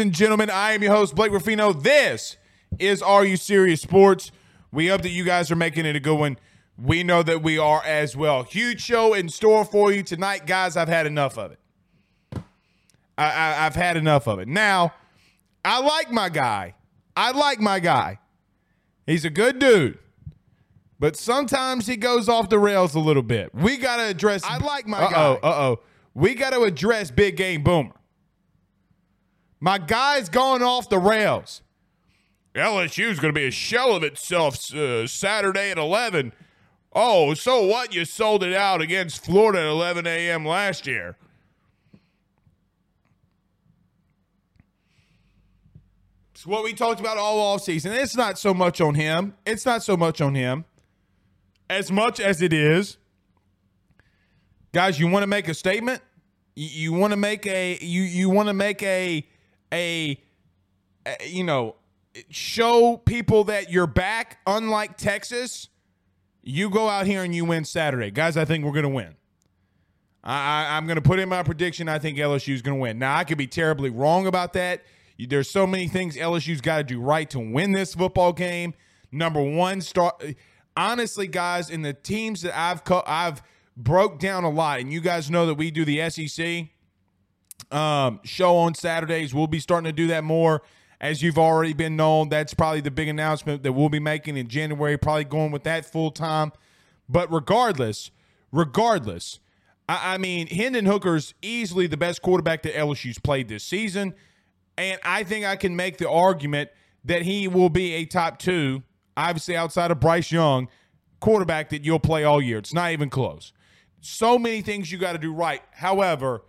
And gentlemen. I am your host, Blake Ruffino. This is Are You Serious Sports. We hope that you guys are making it a good one. We know that we are as well. Huge show in store for you tonight, guys. I've had enough of it. I, I, I've had enough of it. Now, I like my guy. I like my guy. He's a good dude but sometimes he goes off the rails a little bit. We got to address. I like my uh-oh, guy. Uh oh. We got to address Big Game Boomer. My guy's going off the rails. LSU's going to be a shell of itself uh, Saturday at 11. Oh, so what? You sold it out against Florida at 11 a.m. last year. It's what we talked about all off season. It's not so much on him. It's not so much on him as much as it is, guys, you want to make a statement. You, you want to make a you you want to make a, a a you know show people that you're back. Unlike Texas, you go out here and you win Saturday, guys. I think we're gonna win. I, I'm going to put in my prediction. I think LSU is going to win. Now, I could be terribly wrong about that. There's so many things LSU's got to do right to win this football game. Number one, start honestly, guys, in the teams that I've co- I've broke down a lot, and you guys know that we do the SEC um, show on Saturdays. We'll be starting to do that more. As you've already been known, that's probably the big announcement that we'll be making in January, probably going with that full time. But regardless, regardless, I, I mean, Hendon Hooker's easily the best quarterback that LSU's played this season. And I think I can make the argument that he will be a top two obviously outside of Bryce Young, quarterback that you'll play all year. It's not even close. So many things you got to do right. However,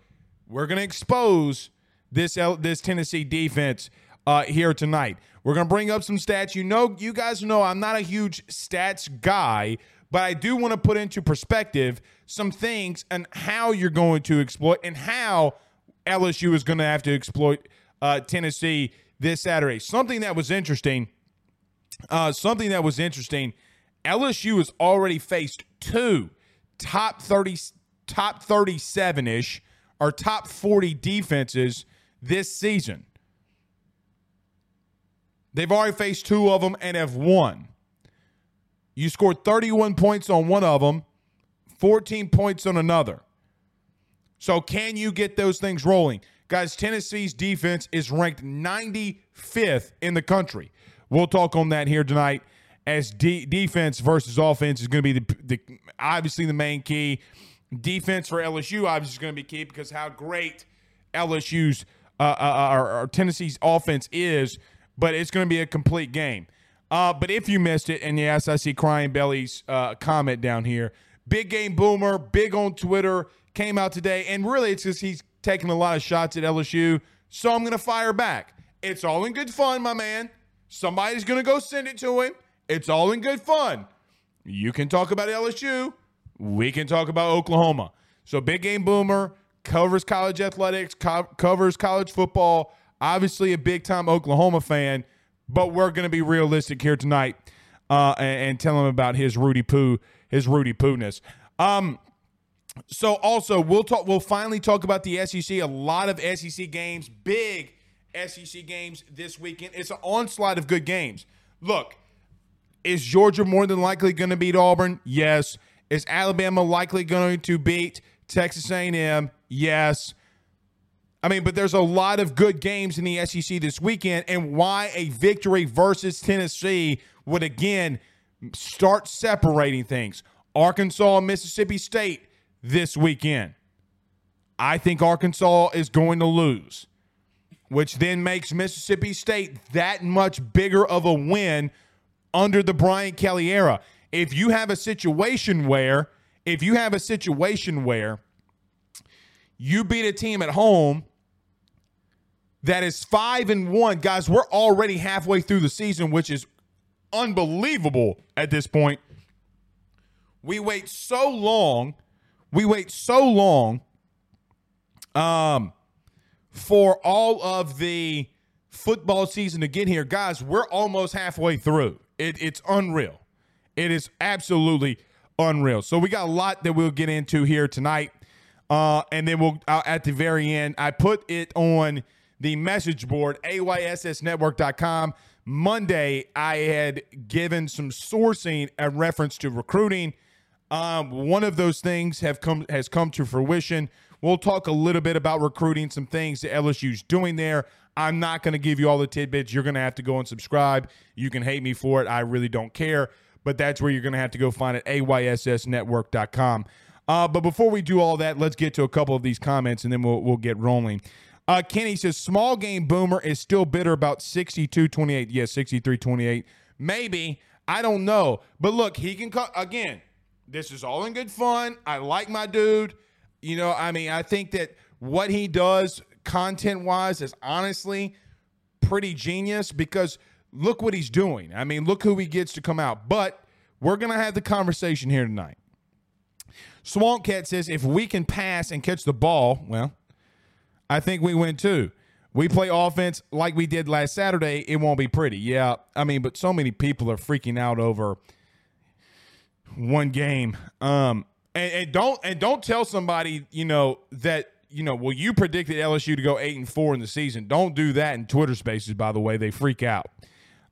we're going to expose this this Tennessee defense uh, here tonight. We're going to bring up some stats. You know, you guys know I'm not a huge stats guy, but I do want to put into perspective some things and how you're going to exploit and how LSU is going to have to exploit uh, Tennessee this Saturday. Something that was interesting – uh, something that was interesting LSU has already faced two top 30, top 37 ish or top 40 defenses this season. They've already faced two of them and have won. You scored 31 points on one of them, 14 points on another. So, can you get those things rolling? Guys, Tennessee's defense is ranked 95th in the country. We'll talk on that here tonight as de- defense versus offense is going to be the, the, obviously the main key. Defense for LSU obviously is going to be key because how great LSU's uh, uh, or, uh, or, Tennessee's offense is, but it's going to be a complete game. Uh, but if you missed it, and yes, I see Crying Belly's uh, comment down here. Big game boomer, big on Twitter, came out today, and really it's just he's taking a lot of shots at LSU. So I'm going to fire back. It's all in good fun, my man. Somebody's going to go send it to him. It's all in good fun. You can talk about LSU. We can talk about Oklahoma. So Big Game Boomer covers college athletics, co- covers college football. Obviously, a big time Oklahoma fan, but we're going to be realistic here tonight uh, and, and, tell him about his Rudy Poo, his Rudy Poo-ness. Um, so also we'll talk. We'll finally talk about the SEC. A lot of SEC games, big SEC games this weekend. It's an onslaught of good games. Look, is Georgia more than likely going to beat Auburn? Yes. Is Alabama likely going to beat Texas A&M? Yes. I mean, but there's a lot of good games in the SEC this weekend, and why a victory versus Tennessee would again start separating things. Arkansas and Mississippi State this weekend. I think Arkansas is going to lose, which then makes Mississippi State that much bigger of a win under the Brian Kelly era. If you have a situation where, if you have a situation where you beat a team at home that is five and one, guys, we're already halfway through the season, which is unbelievable at this point. We wait so long we wait so long um, for all of the football season to get here. Guys, we're almost halfway through. It, it's unreal. It is absolutely unreal. So we got a lot that we'll get into here tonight. Uh, and then we'll uh, at the very end, I put it on the message board, ayssnetwork.com. Monday, I had given some sourcing in reference to recruiting – um, one of those things have come has come to fruition. We'll talk a little bit about recruiting, some things that LSU's doing there. I'm not going to give you all the tidbits. You're going to have to go and subscribe. You can hate me for it. I really don't care. But that's where you're going to have to go find it, ayssnetwork.com. Uh, but before we do all that, let's get to a couple of these comments and then we'll, we'll get rolling. Uh, Kenny says, small game boomer is still bitter about 62 28. Yes, 63 28. Maybe. I don't know. But look, he can, co- again, this is all in good fun. I like my dude. You know, I mean, I think that what he does content wise is honestly pretty genius because look what he's doing. I mean, look who he gets to come out. But we're going to have the conversation here tonight. Swamp Cat says if we can pass and catch the ball, well, I think we win too. We play offense like we did last Saturday, it won't be pretty. Yeah, I mean, but so many people are freaking out over one game. Um, and, and don't and don't tell somebody you know that you know. Well, you predicted LSU to go eight and four in the season. Don't do that in Twitter Spaces. By the way, they freak out.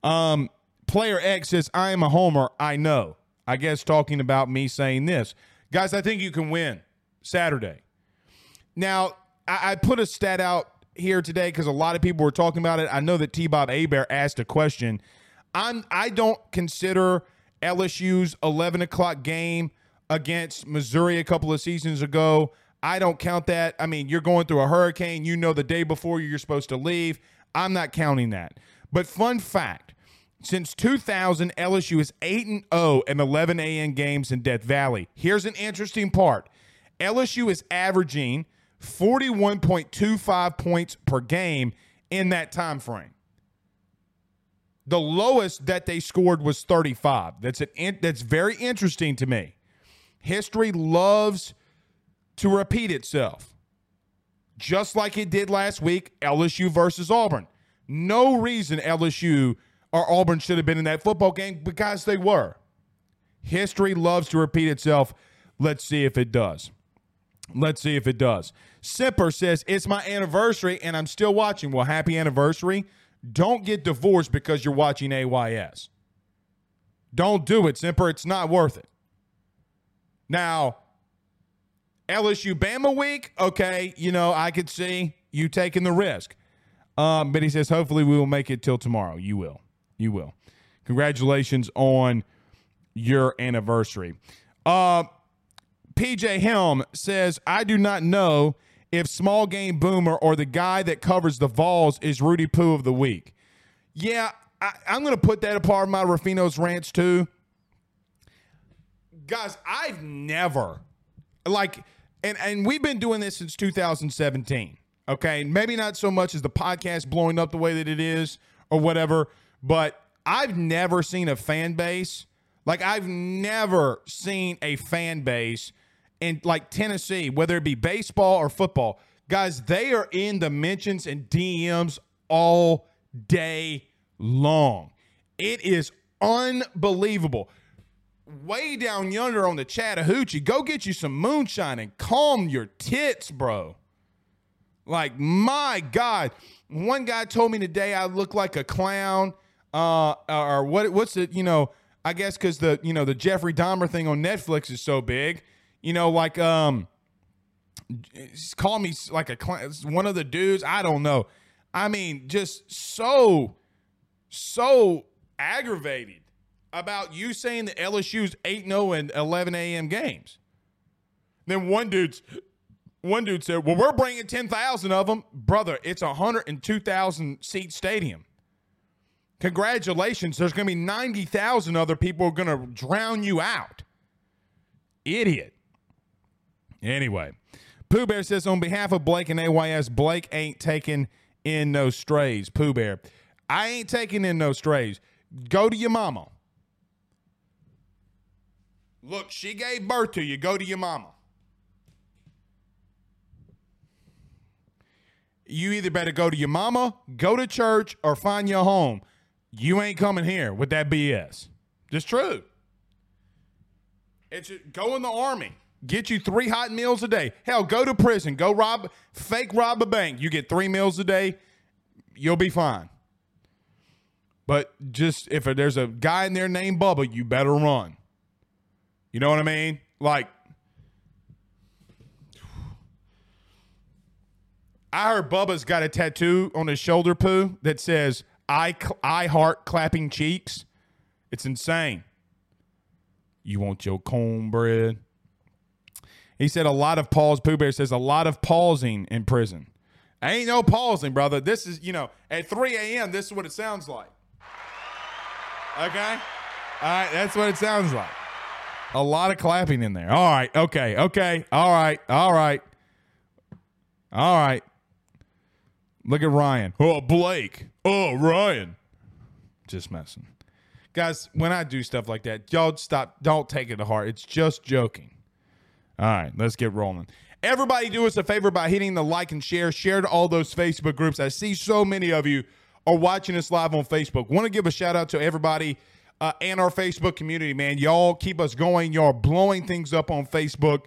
Um, player X says, "I am a homer. I know." I guess talking about me saying this, guys. I think you can win Saturday. Now, I, I put a stat out here today because a lot of people were talking about it. I know that T. Bob Abear asked a question. I'm I don't consider LSU's 11 o'clock game against Missouri a couple of seasons ago. I don't count that. I mean, you're going through a hurricane. You know the day before you're supposed to leave. I'm not counting that. But fun fact since 2000, LSU is 8 and 0 in 11 a.m. games in Death Valley. Here's an interesting part LSU is averaging 41.25 points per game in that time frame. The lowest that they scored was 35. That's an that's very interesting to me. History loves to repeat itself. Just like it did last week, LSU versus Auburn. No reason LSU or Auburn should have been in that football game because they were. History loves to repeat itself. Let's see if it does. Let's see if it does. Sipper says, It's my anniversary and I'm still watching. Well, happy anniversary. Don't get divorced because you're watching AYS. Don't do it, Simper. It's not worth it. Now, LSU Bama week, okay, you know, I could see you taking the risk. Um, but he says, hopefully we will make it till tomorrow. You will. You will. Congratulations on your anniversary. Uh, PJ Helm says, I do not know if small game boomer or the guy that covers the Vols is Rudy Poo of the week. Yeah, I, am going to put that a part of my Ruffino's rants too. Guys, I've never like, and and we've been doing this since 2017. Okay. Maybe not so much as the podcast blowing up the way that it is or whatever, but I've never seen a fan base. Like, I've never seen a fan base in like Tennessee, whether it be baseball or football. Guys, they are in the mentions and DMs all day long. It is unbelievable. Way down yonder on the Chattahoochee, go get you some moonshine and calm your tits, bro. Like, my God. One guy told me today I look like a clown. Uh, or what what's it, you know, I guess because the you know the Jeffrey Dahmer thing on Netflix is so big. You know, like um call me like a one of the dudes. I don't know. I mean, just so so aggravated about you saying that LSU's 8 0 and 11 a.m. games. Then one dude's one dude said, "Well, we're bringing 10,000 of them, brother. It's a 102,000 seat stadium. Congratulations. There's going to be 90,000 other people are going to drown you out. Idiot. Anyway, Pooh Bear says on behalf of Blake and AYS, Blake ain't taking in no strays. Pooh Bear, I ain't taking in no strays. Go to your mama. Look, she gave birth to you. Go to your mama. You either better go to your mama, go to church, or find your home. You ain't coming here with that BS. Just true. It's go in the army. Get you three hot meals a day. Hell, go to prison. Go rob, fake rob a bank. You get three meals a day. You'll be fine. But just if there's a guy in there named Bubba, you better run. You know what I mean? Like, I heard Bubba's got a tattoo on his shoulder, poo, that says "I I heart clapping cheeks." It's insane. You want your cornbread? He said a lot of pause. Pooh Bear says a lot of pausing in prison. Ain't no pausing, brother. This is, you know, at 3 a.m., this is what it sounds like. Okay? All right, that's what it sounds like. A lot of clapping in there. All right, okay, okay, all right, all right. All right. Look at Ryan. Oh, Blake. Oh, Ryan. Just messing. Guys, when I do stuff like that, y'all stop. Don't take it to heart. It's just joking. All right, let's get rolling. Everybody do us a favor by hitting the like and share. Share to all those Facebook groups. I see so many of you are watching us live on Facebook. Want to give a shout out to everybody uh, and our Facebook community, man. Y'all keep us going. Y'all blowing things up on Facebook.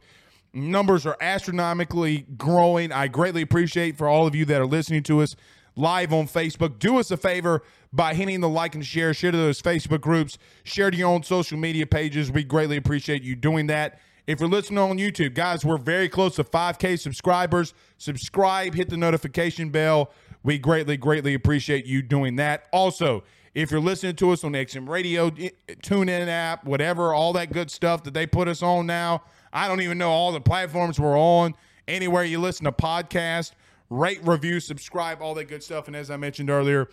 Numbers are astronomically growing. I greatly appreciate for all of you that are listening to us live on Facebook. Do us a favor by hitting the like and share. Share to those Facebook groups. Share to your own social media pages. We greatly appreciate you doing that. If you're listening on YouTube, guys, we're very close to 5K subscribers. Subscribe, hit the notification bell. We greatly, greatly appreciate you doing that. Also, if you're listening to us on XM Radio, TuneIn app, whatever, all that good stuff that they put us on now, I don't even know all the platforms we're on. Anywhere you listen to podcast, rate, review, subscribe, all that good stuff. And as I mentioned earlier,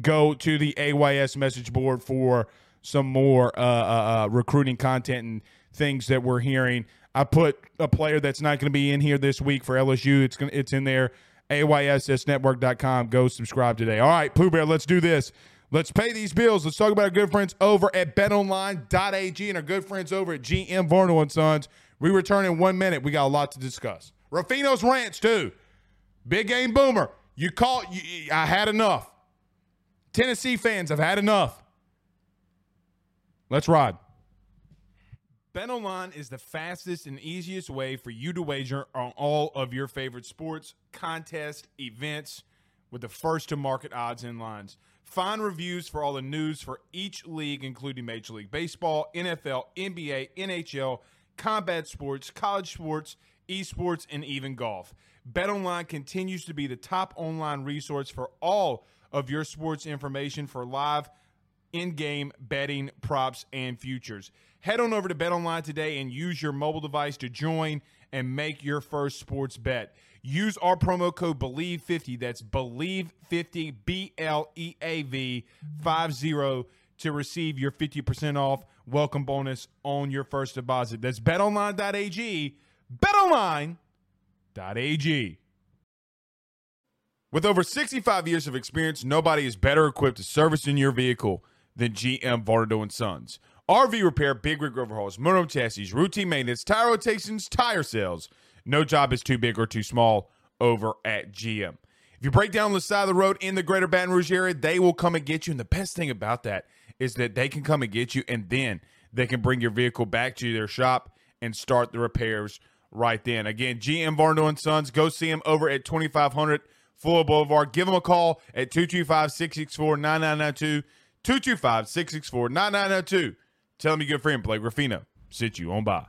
go to the AYS message board for some more uh, uh, uh, recruiting content and things that we're hearing. I put a player that's not going to be in here this week for LSU. It's going it's in there. AYSSnetwork.com. Go subscribe today. All right, Pooh Bear, let's do this. Let's pay these bills. Let's talk about our good friends over at betonline.ag and our good friends over at GM Varnado and Sons. We return in one minute. We got a lot to discuss. Ruffino's Rants, too. Big game boomer. You call you, I had enough. Tennessee fans, I've had enough. Let's ride. BetOnline is the fastest and easiest way for you to wager on all of your favorite sports, contests, events with the first to market odds and lines. Find reviews for all the news for each league, including Major League Baseball, NFL, NBA, NHL, combat sports, college sports, esports, and even golf. BetOnline continues to be the top online resource for all of your sports information for live in-game betting, props, and futures. Head on over to BetOnline today and use your mobile device to join and make your first sports bet. Use our promo code BLEAV50. That's BLEAV50, B L E A V 50 to receive your 50% off welcome bonus on your first deposit. That's betonline.ag. Betonline.ag. With over 65 years of experience, nobody is better equipped to service in your vehicle than GM Varnado and Sons. RV repair, big rig overhauls, motor chassis, routine maintenance, tire rotations, tire sales. No job is too big or too small over at GM. If you break down the side of the road in the greater Baton Rouge area, they will come and get you. And the best thing about that is that they can come and get you and then they can bring your vehicle back to their shop and start the repairs right then. Again, GM Varnado and Sons, go see them over at 2500 Fuller Boulevard. Give them a call at 225 664 9992. 225 664 9992. Tell them your good friend Blake Ruffino sit you on by.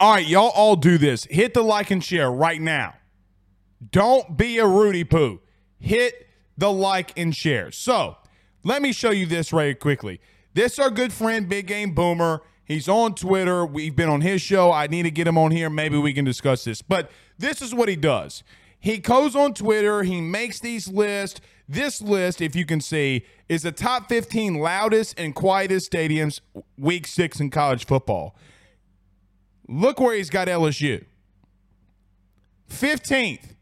All right, y'all all do this. Hit the like and share right now. Don't be a Rudy Poo. Hit the like and share. So let me show you this right quickly. This our good friend Big Game Boomer. He's on Twitter. We've been on his show. I need to get him on here. Maybe we can discuss this. But this is what he does. He goes on Twitter. He makes these lists. This list, if you can see, is the top 15 loudest and quietest stadiums week six in college football. Look where he's got LSU. 15th.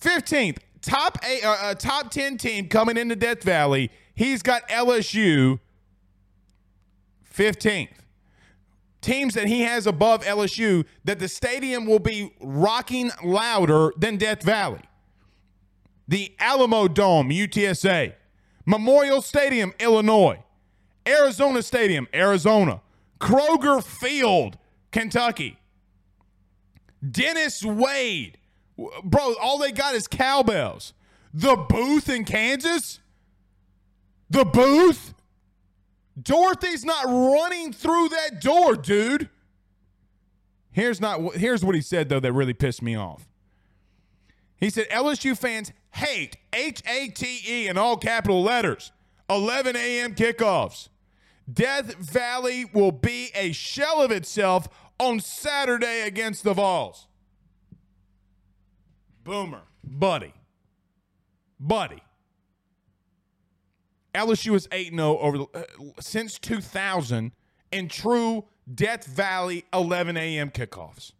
15th. Top eight, uh, uh, top 10 team coming into Death Valley. He's got LSU 15th. Teams that he has above LSU that the stadium will be rocking louder than Death Valley. The Alamodome, UTSA. Memorial Stadium, Illinois. Arizona Stadium, Arizona. Kroger Field, Kentucky. Davis Wade. Bro, all they got is cowbells. The booth in Kansas? The booth? Dorothy's not running through that door, dude. Here's not here's what he said though that really pissed me off. He said LSU fans hate H A T E in all capital letters. 11 a.m. kickoffs. Death Valley will be a shell of itself on Saturday against the Vols. Boomer, buddy, buddy. LSU is 8 0 over the, uh, since 2000 in true Death Valley 11 a.m. kickoffs.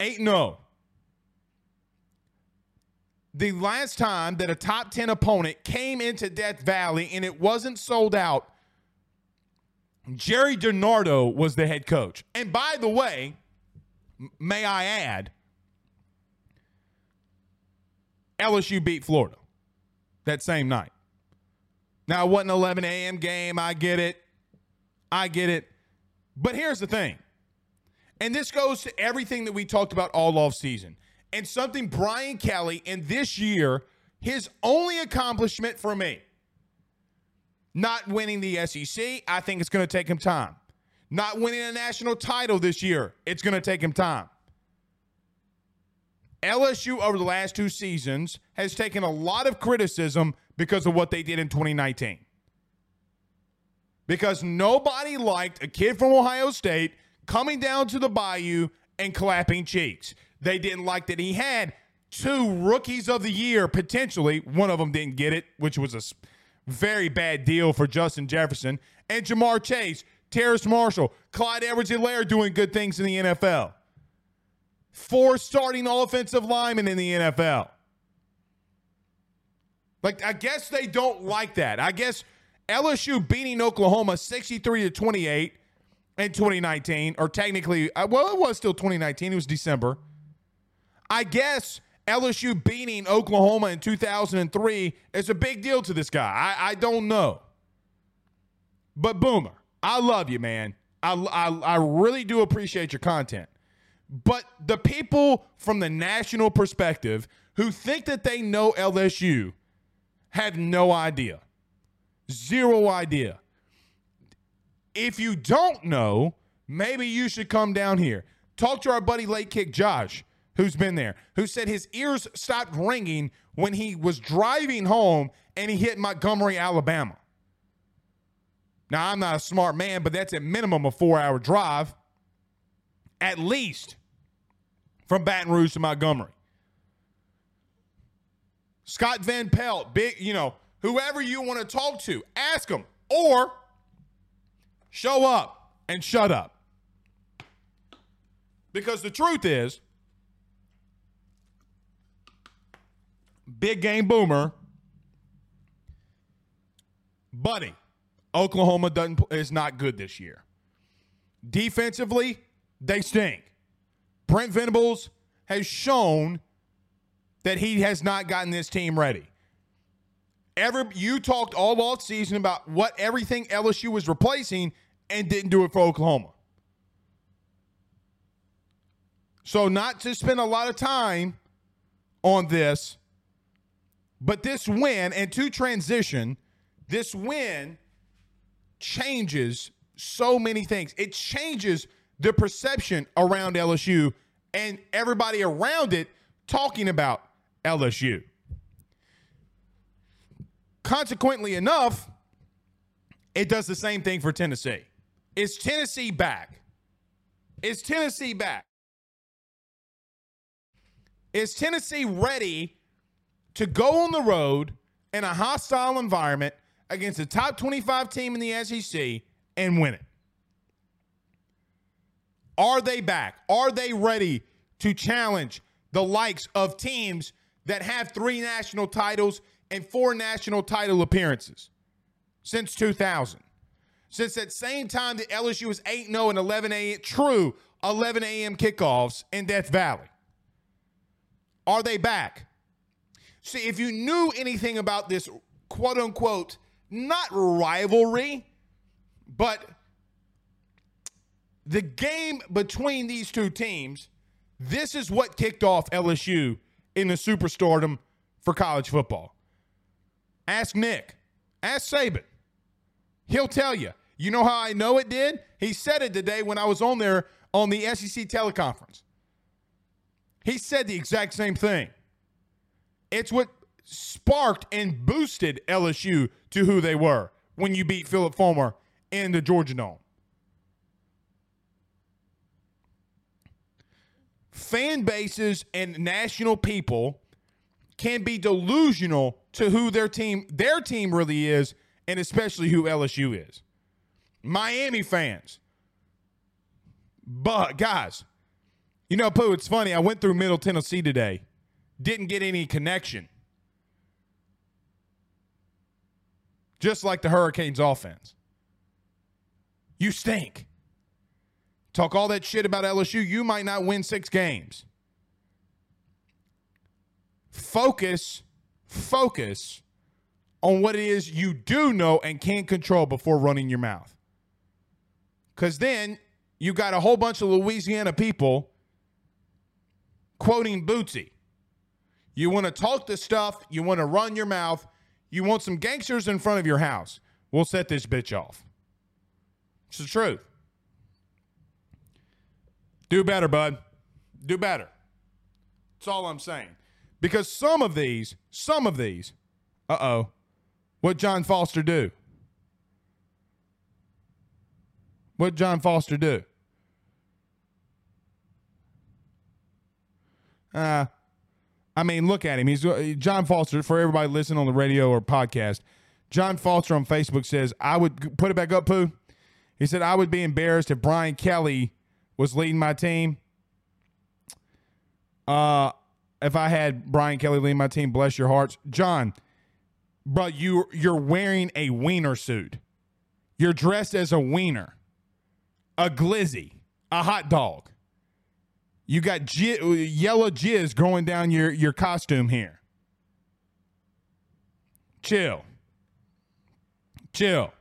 8 0. The last time that a top 10 opponent came into Death Valley and it wasn't sold out, Gerry DiNardo was the head coach. And by the way, may I add, LSU beat Florida that same night. Now, it wasn't an 11 a.m. game. I get it. I get it. But here's the thing. And this goes to everything that we talked about all off season. And something Brian Kelly in this year, his only accomplishment for me, not winning the SEC, I think it's going to take him time. Not winning a national title this year, it's going to take him time. LSU over the last two seasons has taken a lot of criticism because of what they did in 2019. Because nobody liked a kid from Ohio State coming down to the bayou and clapping cheeks. They didn't like that he had two rookies of the year potentially. One of them didn't get it, which was a very bad deal for Justin Jefferson. And Ja'Marr Chase, Terrace Marshall, Clyde Edwards-Helaire doing good things in the NFL. Four starting offensive linemen in the NFL. Like, I guess they don't like that. I guess LSU beating Oklahoma 63 to 28 in 2019, or technically, uh, well, it was still 2019. It was December. I guess LSU beating Oklahoma in 2003 is a big deal to this guy. I, I don't know. But Boomer, I love you, man. I, I, I really do appreciate your content. But the people from the national perspective who think that they know LSU have no idea. Zero idea. If you don't know, maybe you should come down here. Talk to our buddy Late Kick Josh, who's been there, who said his ears stopped ringing when he was driving home and he hit Montgomery, Alabama. Now, I'm not a smart man, but that's a minimum a four hour drive, at least from Baton Rouge to Montgomery. Scott Van Pelt, big, you know, whoever you want to talk to, ask them or show up and shut up. Because the truth is, big game boomer, buddy, Oklahoma doesn't is not good this year. Defensively, they stink. Brent Venables has shown that he has not gotten this team ready. Every you talked all off season about what everything LSU was replacing and didn't do it for Oklahoma. So not to spend a lot of time on this, but this win and to transition, this win changes so many things. It changes the perception around LSU and everybody around it talking about LSU. Consequently enough, it does the same thing for Tennessee. Is Tennessee back? Is Tennessee back? Is Tennessee ready to go on the road in a hostile environment against a top 25 team in the SEC and win it? Are they back? Are they ready to challenge the likes of teams that have three national titles and four national title appearances since 2000? Since that same time that LSU was 8 0 and 11 a.m. true 11 a.m. kickoffs in Death Valley. Are they back? See, if you knew anything about this quote unquote, not rivalry, but the game between these two teams, this is what kicked off LSU in the superstardom for college football. Ask Nick, ask Saban. He'll tell you. You know how I know it did? He said it today when I was on there on the SEC teleconference. He said the exact same thing. It's what sparked and boosted LSU to who they were when you beat Phillip Fulmer in the Georgia Dome. Fan bases and national people can be delusional to who their team their team really is and especially who LSU is. Miami fans. But guys, you know, Pooh, it's funny. I went through Middle Tennessee today, didn't get any connection. Just like the Hurricanes offense. You stink. Talk all that shit about LSU, you might not win six games. Focus, focus on what it is you do know and can't control before running your mouth. Because then you got a whole bunch of Louisiana people quoting Boosie. You want to talk the stuff, you want to run your mouth, you want some gangsters in front of your house. We'll set this bitch off. It's the truth. Do better, bud. Do better. That's all I'm saying. Because some of these, some of these, uh oh, what John Foster do? What John Foster do? Uh, I mean, look at him. He's uh, John Foster for everybody listening on the radio or podcast. John Foster on Facebook says, "I would put it back up, poo." He said, "I would be embarrassed if Brian Kelly was leading my team. Uh, if I had Brian Kelly leading my team, bless your hearts, John. Bro, you you're wearing a wiener suit. You're dressed as a wiener, a glizzy, a hot dog. You got j- yellow jizz going down your, your costume here. Chill. Chill.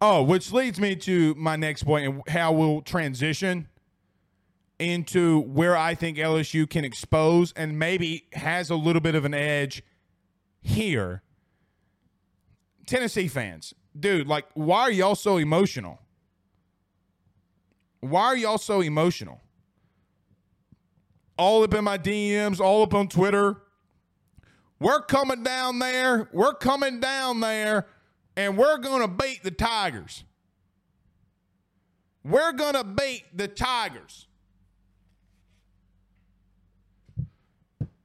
Oh, which leads me to my next point and how we'll transition into where I think LSU can expose and maybe has a little bit of an edge here. Tennessee fans, dude, like, why are y'all so emotional? Why are y'all so emotional? all up in my DMs, all up on Twitter. We're coming down there. We're coming down there, and we're going to beat the Tigers. We're going to beat the Tigers.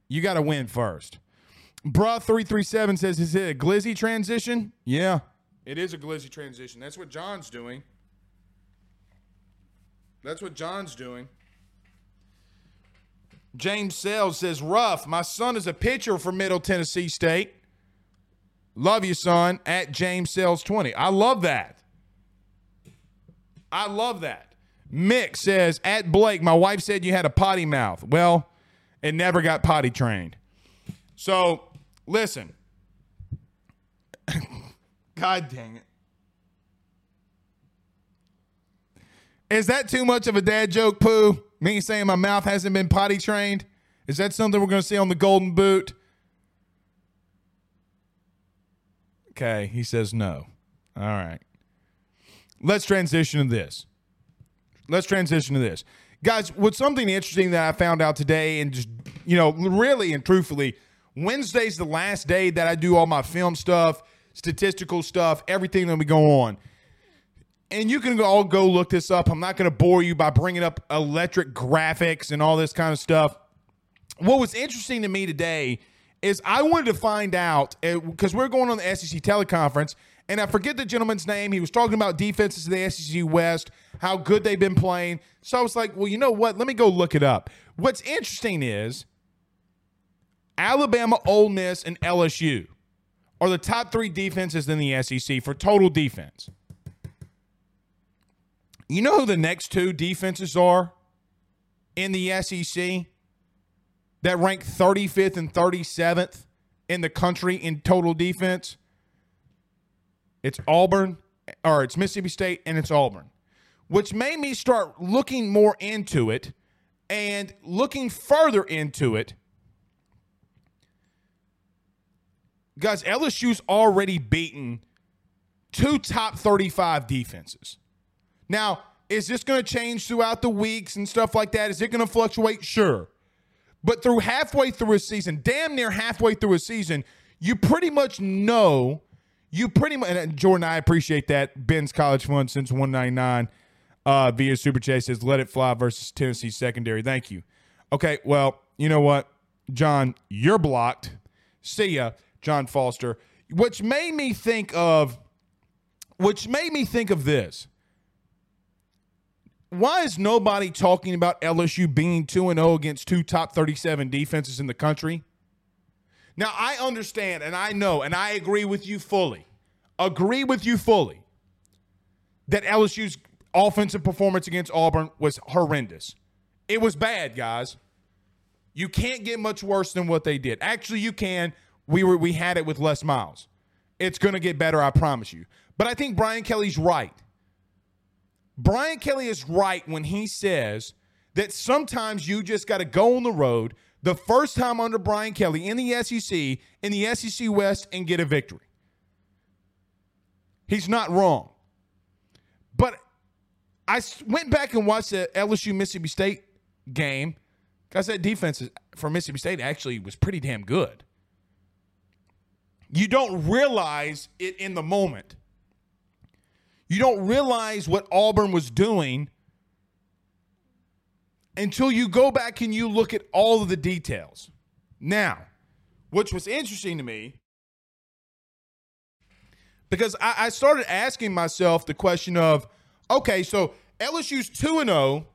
You got to win first. Bruh337 says, Is it a glizzy transition? Yeah, it is a glizzy transition. That's what John's doing. That's what John's doing. James Sales says, rough. My son is a pitcher for Middle Tennessee State. Love you, son, at James Sales 20. I love that. I love that. Mick says, at Blake, my wife said you had a potty mouth. Well, it never got potty trained. So, listen. God dang it. Is that too much of a dad joke, Pooh? Me saying my mouth hasn't been potty trained? Is that something we're going to see on the Golden Boot? Okay, he says no. All right. Let's transition to this. Let's transition to this. Guys, what's something interesting that I found out today, and just, you know, really and truthfully, Wednesday's the last day that I do all my film stuff, statistical stuff, everything that we go on. And you can all go look this up. I'm not going to bore you by bringing up electric graphics and all this kind of stuff. What was interesting to me today is I wanted to find out eh, because we're going on the SEC teleconference, and I forget the gentleman's name. He was talking about defenses in the SEC West, how good they've been playing. So I was like, well, you know what? Let me go look it up. What's interesting is Alabama, Ole Miss, and LSU are the top three defenses in the SEC for total defense. You know who the next two defenses are in the SEC? That rank 35th and 37th in the country in total defense. It's Auburn, or it's Mississippi State, and it's Auburn, which made me start looking more into it and looking further into it. Guys, LSU's already beaten two top 35 defenses. Now, is this going to change throughout the weeks and stuff like that? Is it going to fluctuate? Sure. But through halfway through a season, damn near halfway through a season, you pretty much know. You pretty much, and Jordan, I appreciate that. Ben's College Fund since 199 uh, via Super Chat says, let it fly versus Tennessee secondary. Thank you. Okay, well, you know what? John, you're blocked. See ya, John Foster. Which made me think of, which made me think of this why is nobody talking about LSU being 2 and 0 against two top 37 defenses in the country? Now, I understand and I know and I agree with you fully. Agree with you fully that LSU's offensive performance against Auburn was horrendous. It was bad, guys. You can't get much worse than what they did. Actually, you can. We were we had it with Les Miles. It's going to get better, I promise you. But I think Brian Kelly's right. Brian Kelly is right when he says that sometimes you just got to go on the road the first time under Brian Kelly in the SEC, in the SEC West, and get a victory. He's not wrong. But I went back and watched the LSU Mississippi State game. Guys, that defense for Mississippi State actually was pretty damn good. You don't realize it in the moment you don't realize what Auburn was doing until you go back and you look at all of the details. Now, which was interesting to me because I, I started asking myself the question of okay, so LSU's 2 and 0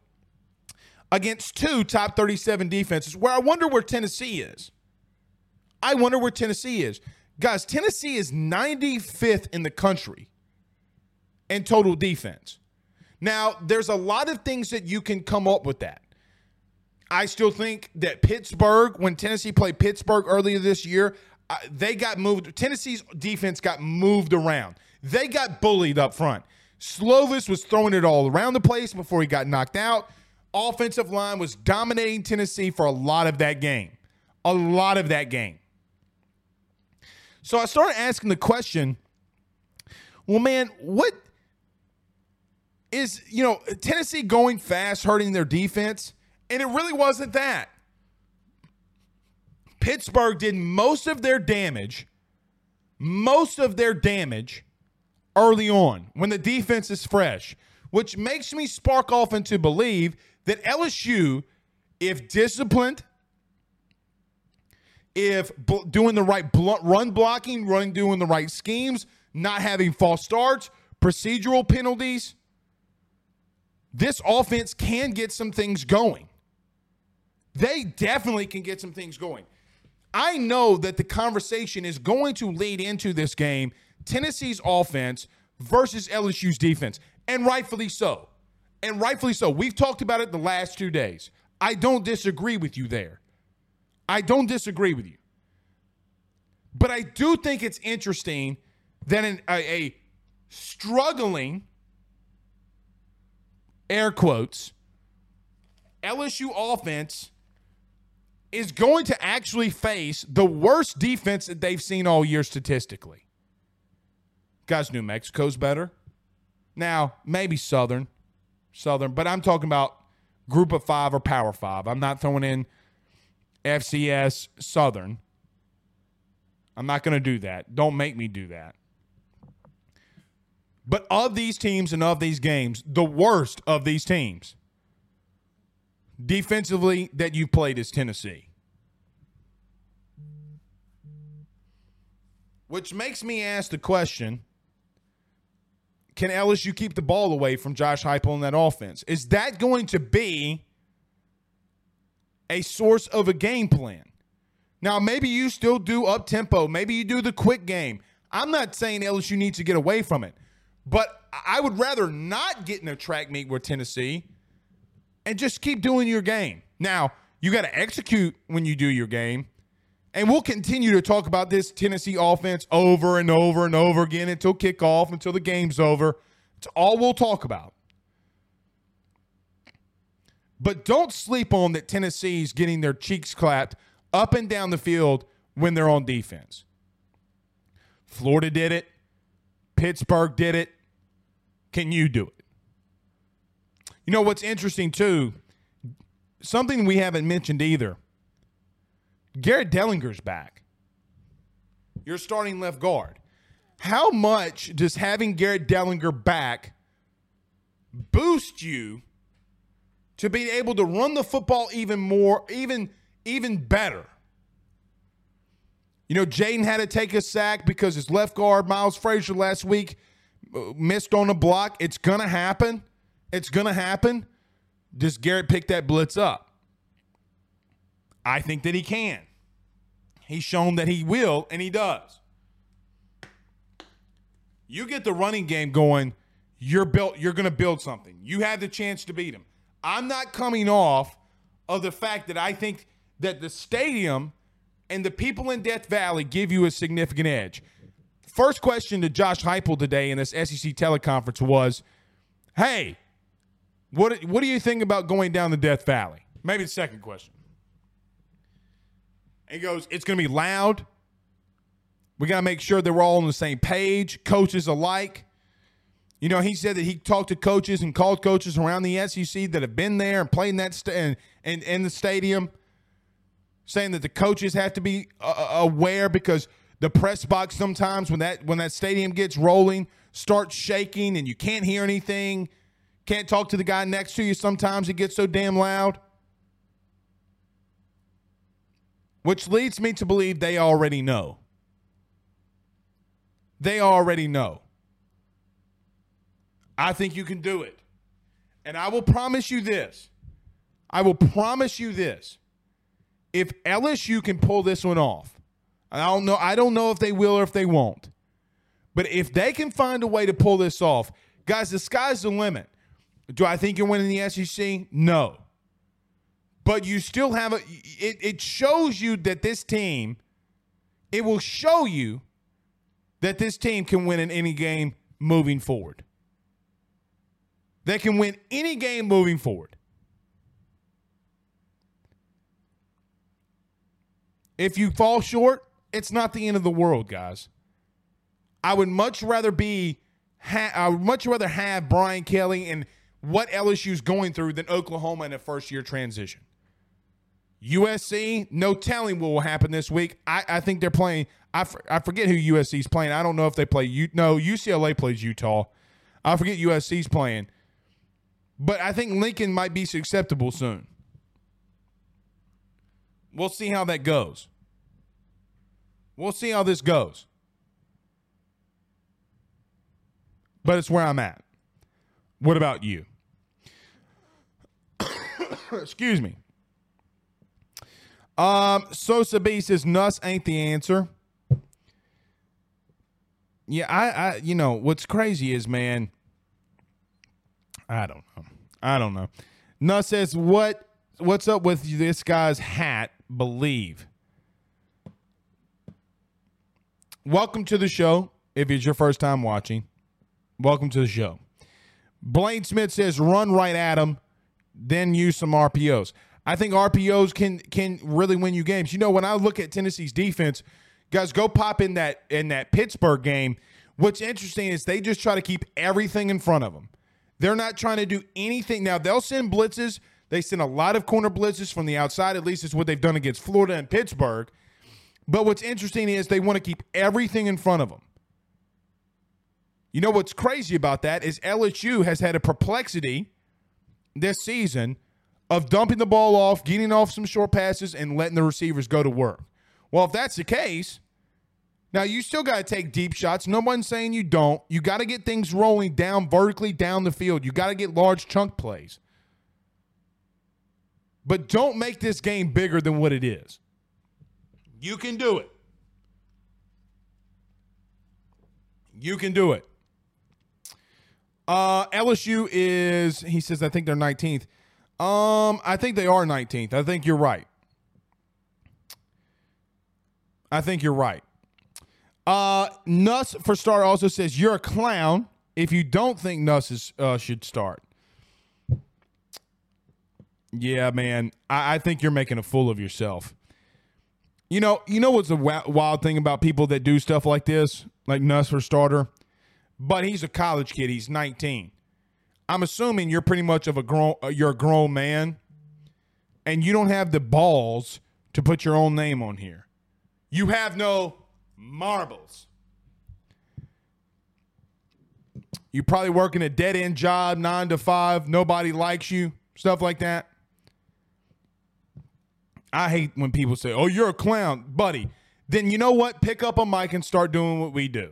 against two top 37 defenses, where I wonder where Tennessee is. I wonder where Tennessee is. Guys, Tennessee is 95th in the country and total defense. Now, there's a lot of things that you can come up with that. I still think that Pittsburgh, when Tennessee played Pittsburgh earlier this year, uh, they got moved. Tennessee's defense got moved around. They got bullied up front. Slovis was throwing it all around the place before he got knocked out. Offensive line was dominating Tennessee for a lot of that game. A lot of that game. So I started asking the question well, man, what is, you know, Tennessee going fast, hurting their defense, and it really wasn't that. Pittsburgh did most of their damage, most of their damage early on when the defense is fresh, which makes me spark off into believe that LSU, if disciplined, if bl- doing the right bl- run blocking, running doing the right schemes, not having false starts, procedural penalties, this offense can get some things going. they definitely can get some things going. I know that the conversation is going to lead into this game Tennessee's offense versus LSU's defense, and rightfully so. And rightfully so. We've talked about it the last two days. I don't disagree with you there. I don't disagree with you. But I do think it's interesting that a, a struggling, air quotes, LSU offense is going to actually face the worst defense that they've seen all year statistically. Guys, New Mexico's better. Now, maybe Southern. Southern, but I'm talking about group of five or power five. I'm not throwing in FCS Southern. I'm not going to do that. Don't make me do that. But of these teams and of these games, the worst of these teams defensively that you've played is Tennessee. Which makes me ask the question can LSU keep the ball away from Josh Heupel in that offense? Is that going to be a source of a game plan? Now, maybe you still do up tempo. Maybe you do the quick game. I'm not saying LSU needs to get away from it, but I would rather not get in a track meet with Tennessee and just keep doing your game. Now, you got to execute when you do your game. And we'll continue to talk about this Tennessee offense over and over and over again until kickoff, until the game's over. It's all we'll talk about. But don't sleep on that Tennessee's getting their cheeks clapped up and down the field when they're on defense. Florida did it. Pittsburgh did it. Can you do it? You know what's interesting too? Something we haven't mentioned either. Garrett Dellinger's back. You're starting left guard. How much does having Garrett Dellinger back boost you to be able to run the football even more, even even better? You know, Jayden had to take a sack because his left guard, Miles Frazier, last week missed on the block. It's going to happen. It's going to happen. Does Garrett pick that blitz up? I think that he can. He's shown that he will, and he does. You get the running game going, you're built, you're going to build something. You have the chance to beat him. I'm not coming off of the fact that I think that the stadium and the people in Death Valley give you a significant edge. First question to Josh Heupel today in this SEC teleconference was, "Hey, what what do you think about going down the Death Valley?" Maybe the second question. He goes, "It's going to be loud. We got to make sure that we're all on the same page, coaches alike." You know, he said that he talked to coaches and called coaches around the SEC that have been there and played in that st- and, and in the stadium, saying that the coaches have to be uh, uh, aware because the press box sometimes when that when that stadium gets rolling starts shaking and you can't hear anything, can't talk to the guy next to you. Sometimes it gets so damn loud. Which leads me to believe they already know. They already know. I think you can do it. And I will promise you this. I will promise you this. If LSU can pull this one off, I don't know I don't know if they will or if they won't. But if they can find a way to pull this off, guys, the sky's the limit. Do I think you're winning the SEC? No. But you still have a it, it shows you that this team it will show you that this team can win in any game moving forward. They can win any game moving forward. If you fall short, it's not the end of the world, guys. I would much rather be, ha- I would much rather have Brian Kelly and what LSU's going through than Oklahoma in a first year transition. USC, no telling what will happen this week. I, I think they're playing. I, f- I forget who USC's playing. I don't know if they play. U- no, UCLA plays Utah. I forget USC's playing. But I think Lincoln might be susceptible soon. We'll see how that goes. We'll see how this goes. But it's where I'm at. What about you? Excuse me. Um, Sosa B says Nuss ain't the answer. Yeah, I, I, you know, what's crazy is, man, I don't know. I don't know. Nuss says, what, what's up with this guy's hat? Bleav. Welcome to the show. If it's your first time watching, welcome to the show. Blaine Smith says, run right at him, then use some RPOs. I think RPOs can can really win you games. You know, when I look at Tennessee's defense, guys, go pop in that in that Pittsburgh game. What's interesting is they just try to keep everything in front of them. They're not trying to do anything. Now they'll send blitzes. They send a lot of corner blitzes from the outside. At least it's what they've done against Florida and Pittsburgh. But what's interesting is they want to keep everything in front of them. You know what's crazy about that is LSU has had a perplexity this season of dumping the ball off, getting off some short passes, and letting the receivers go to work. Well, if that's the case, now you still got to take deep shots. No one's saying you don't. You got to get things rolling down vertically down the field. You got to get large chunk plays. But don't make this game bigger than what it is. You can do it. You can do it. Uh, LSU is, he says, I think they're 19th. Um, I think they are 19th. I think you're right. I think you're right. Uh, Nuss for start also says you're a clown if you don't think Nuss is, uh, should start. Yeah, man. I, I think you're making a fool of yourself. You know, you know what's the wild thing about people that do stuff like this, like Nuss for starter? But he's a college kid. He's 19. I'm assuming you're pretty much of a grown uh, you're a grown man and you don't have the balls to put your own name on here. You have no marbles. You probably working a dead end job, 9 to 5, nobody likes you, stuff like that. I hate when people say, "Oh, you're a clown, buddy." Then you know what? Pick up a mic and start doing what we do.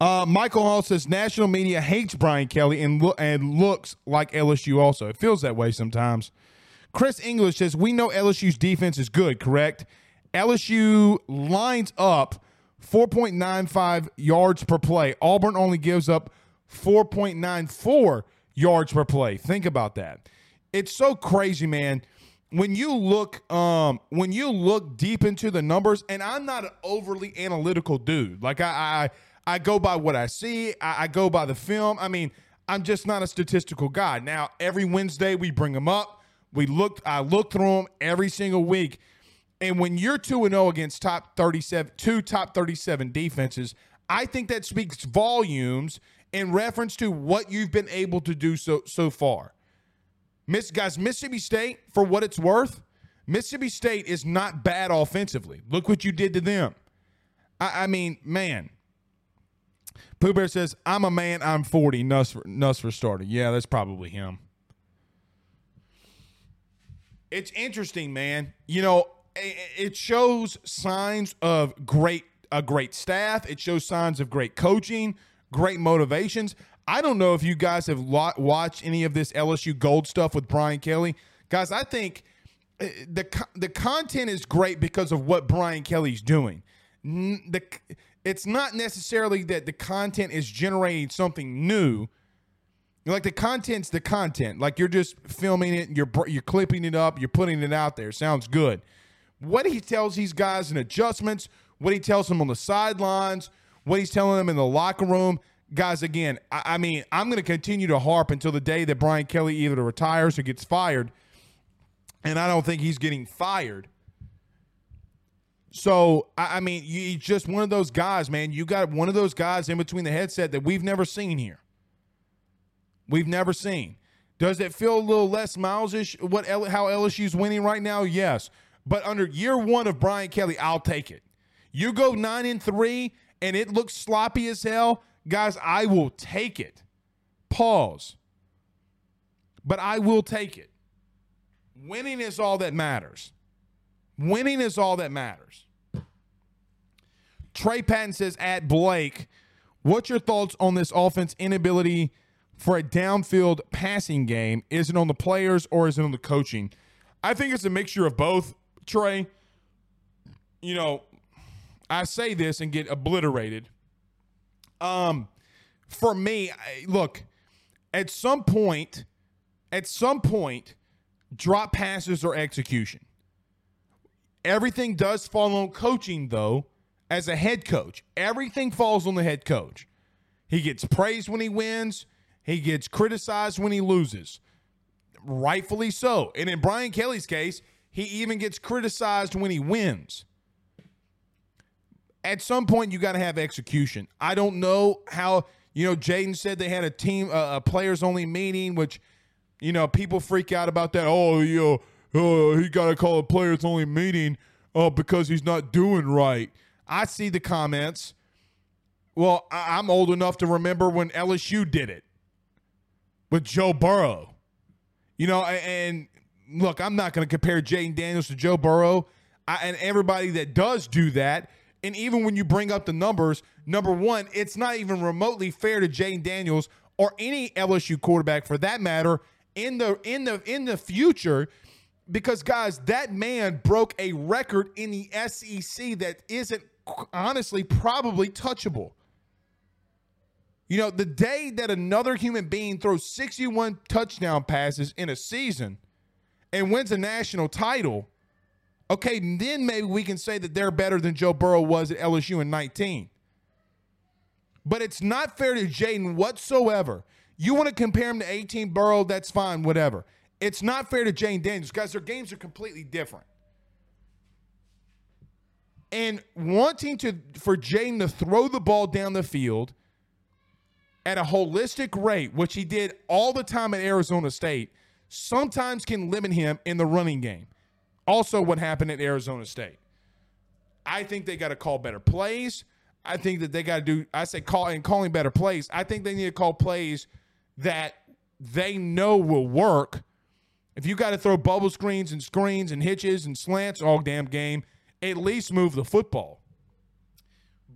Uh, Michael Hall says national media hates Brian Kelly and lo- and looks like LSU. Also, it feels that way sometimes. Chris English says we know LSU's defense is good. Correct. LSU lines up 4.95 yards per play. Auburn only gives up 4.94 yards per play. Think about that. It's so crazy, man. When you look, um, when you look deep into the numbers, and I'm not an overly analytical dude. Like I, I I go by what I see. I, I go by the film. I mean, I'm just not a statistical guy. Now, every Wednesday we bring them up. We look. I look through them every single week. And when you're 2 and 0 against top 37 two top 37 defenses, I think that speaks volumes in reference to what you've been able to do so so far. Miss guys, Mississippi State, for what it's worth, Mississippi State is not bad offensively. Look what you did to them. I, I mean, man, Pooh Bear says, I'm a man, I'm 40. Nuss for, starter. Yeah, that's probably him. It's interesting, man. You know, it shows signs of great a great staff. It shows signs of great coaching, great motivations. I don't know if you guys have watched any of this LSU Gold stuff with Brian Kelly, guys. I think eh, the the content is great because of what Brian Kelly's doing. The it's not necessarily that the content is generating something new. Like the content's the content. Like you're just filming it, you're you're clipping it up, you're putting it out there. Sounds good. What he tells these guys in adjustments, what he tells them on the sidelines, what he's telling them in the locker room, guys. Again, I, I mean, I'm going to continue to harp until the day that Brian Kelly either retires or gets fired, and I don't think he's getting fired. So I, I mean, you just one of those guys, man. You got one of those guys in between the headset that we've never seen here. We've never seen. Does it feel a little less milesish? What how LSU's winning right now? Yes, but under year one of Brian Kelly, I'll take it. You go nine and three, and it looks sloppy as hell, guys. I will take it. Pause. But I will take it. Winning is all that matters. Winning is all that matters. Trey Patton says at Blake, what's your thoughts on this offense inability for a downfield passing game? Is it on the players or is it on the coaching? I think it's a mixture of both, Trey. You know, I say this and get obliterated. Um, for me, I, look, at some point, at some point, drop passes or execution. Everything does fall on coaching, though, as a head coach. Everything falls on the head coach. He gets praised when he wins, he gets criticized when he loses. Rightfully so. And in Brian Kelly's case, he even gets criticized when he wins. At some point, you got to have execution. I don't know how, you know, Jayden said they had a team, uh, a players only meeting, which, you know, people freak out about that. Oh, you know, oh, he got to call a players only meeting uh, because he's not doing right. I see the comments. Well, I- I'm old enough to remember when LSU did it with Joe Burrow. You know, and look, I'm not going to compare Jayden Daniels to Joe Burrow. I, and everybody that does do that, and even when you bring up the numbers, number one, it's not even remotely fair to Jayden Daniels or any LSU quarterback for that matter in the in the in the future because guys, that man broke a record in the SEC that isn't honestly probably touchable. You know, the day that another human being throws 61 touchdown passes in a season and wins a national title, okay, then maybe we can say that they're better than Joe Burrow was at LSU in 19. But it's not fair to Jayden whatsoever. You want to compare him to 18 Burrow, that's fine, whatever. It's not fair to Jayden Daniels. Guys, their games are completely different. And wanting to for Jayden to throw the ball down the field at a holistic rate, which he did all the time at Arizona State, sometimes can limit him in the running game. Also, what happened at Arizona State. I think they got to call better plays. I think that they got to do. I say call and calling better plays. I think they need to call plays that they know will work. If you got to throw bubble screens and screens and hitches and slants all damn game, at least move the football.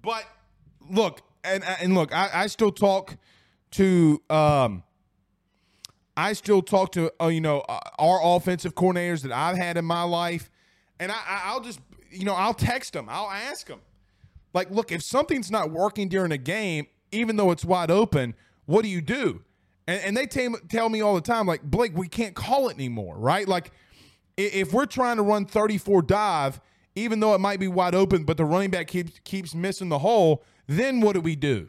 But look, and and look, I, I still talk to um, I still talk to uh, you know uh, our offensive coordinators that I've had in my life, and I, I I'll just you know I'll text them, I'll ask them, like, look, if something's not working during a game, even though it's wide open, what do you do? And, and they tell, tell me all the time, like, Blake, we can't call it anymore, right? Like, if we're trying to run 34 dive, even though it might be wide open, but the running back keeps keeps missing the hole, then what do we do?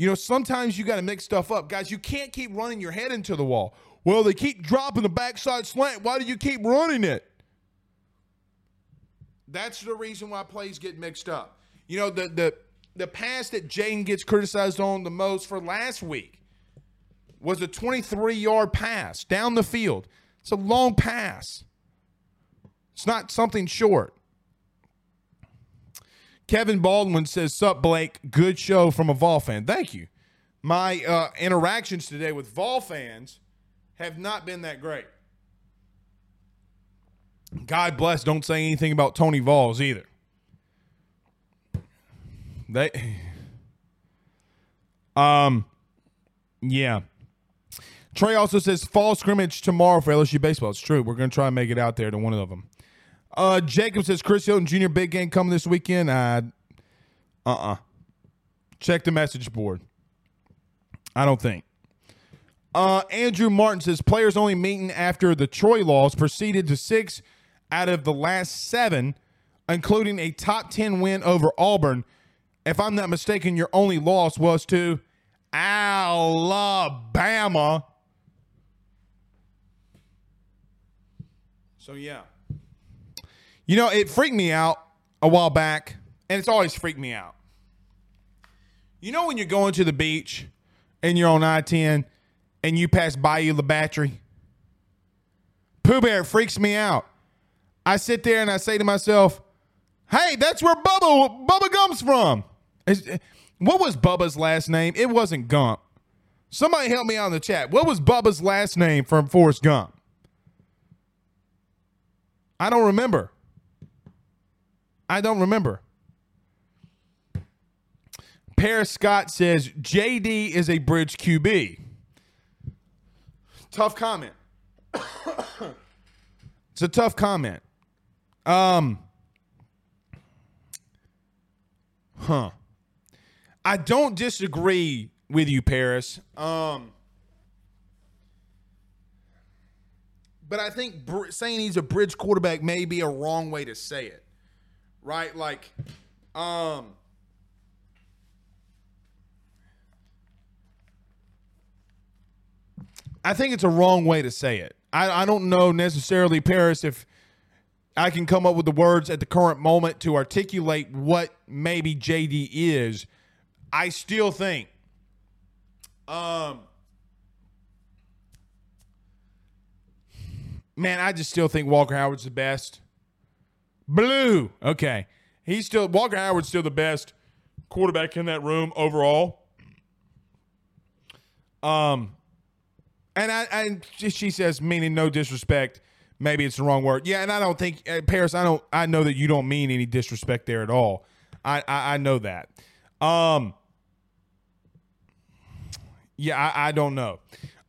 You know, sometimes you got to mix stuff up. Guys, you can't keep running your head into the wall. Well, they keep dropping the backside slant. Why do you keep running it? That's the reason why plays get mixed up. You know, the the the pass that Jane gets criticized on the most for last week was a 23 yard pass down the field. It's a long pass. It's not something short. Kevin Baldwin says, Sup, Blake? Good show from a Vol fan. Thank you. My uh, interactions today with Vol fans have not been that great. God bless, don't say anything about Tony Vols either. They um yeah. Trey also says fall scrimmage tomorrow for LSU baseball. It's true. We're gonna try and make it out there to one of them. Uh Jacob says Chris Hilton Jr. big game coming this weekend. Uh uh-uh. Check the message board. I don't think. Uh, Andrew Martin says players only meeting after the Troy laws proceeded to six out of the last seven, including a top 10 win over Auburn. If I'm not mistaken, your only loss was to Alabama. So, yeah. You know, it freaked me out a while back, and it's always freaked me out. You know, when you're going to the beach and you're on I 10 and you pass Bayou La Batre? Pooh Bear freaks me out. I sit there and I say to myself, hey, that's where Bubba, Bubba Gump's from. What was Bubba's last name? It wasn't Gump. Somebody help me out in the chat. What was Bubba's last name from Forrest Gump? I don't remember. I don't remember. Paris Scott says JD is a bridge QB. Tough comment. It's a tough comment. Um, huh. I don't disagree with you, Paris. Um, but I think br- saying he's a bridge quarterback may be a wrong way to say it, right? Like, um, I think it's a wrong way to say it. I, I don't know necessarily, Paris, if I can come up with the words at the current moment to articulate what maybe JD is. I still think, um, man, I just still think Walker Howard's the best. Blue, okay, he's still Walker Howard's still the best quarterback in that room overall. Um, and I, and she says, meaning no disrespect. Maybe it's the wrong word. Yeah, and I don't think uh, Paris. I don't. I know that you don't mean any disrespect there at all. I I, I know that. Um. Yeah, I, I don't know.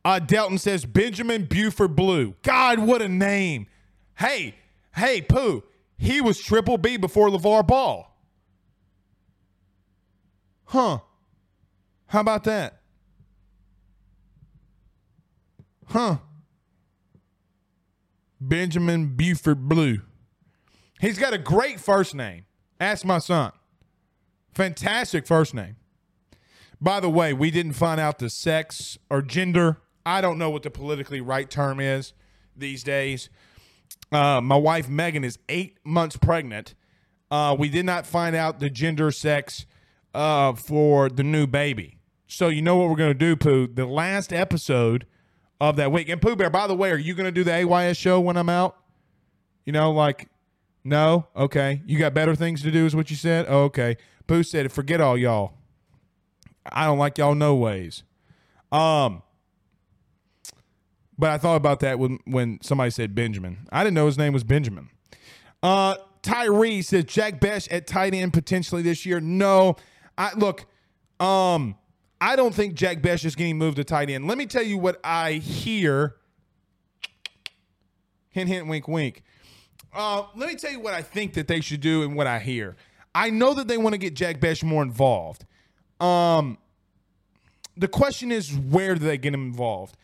Uh, Delton says Benjamin Buford Blue. God, what a name! Hey, hey, Pooh. He was triple B before LaVar Ball. Huh. How about that? Huh. Benjamin Buford Blue. He's got a great first name. Ask my son. Fantastic first name. By the way, we didn't find out the sex or gender. I don't know what the politically right term is these days. Uh, my wife Megan is eight months pregnant. Uh, we did not find out the gender sex uh, for the new baby. So you know what we're going to do, Pooh? The last episode of that week. And Pooh Bear, by the way, are you going to do the AYS show when I'm out? You know, like, no? Okay. You got better things to do, is what you said? Oh, okay. Pooh said, forget all y'all. I don't like y'all no ways. Um, but I thought about that when when somebody said Benjamin. I didn't know his name was Benjamin. Uh, Tyree says Jack Bech at tight end potentially this year. No, I look. Um, I don't think Jack Bech is getting moved to tight end. Let me tell you what I hear. Hint, hint, wink, wink. Uh, let me tell you what I think that they should do and what I hear. I know that they want to get Jack Bech more involved. Um, the question is, where do they get him involved?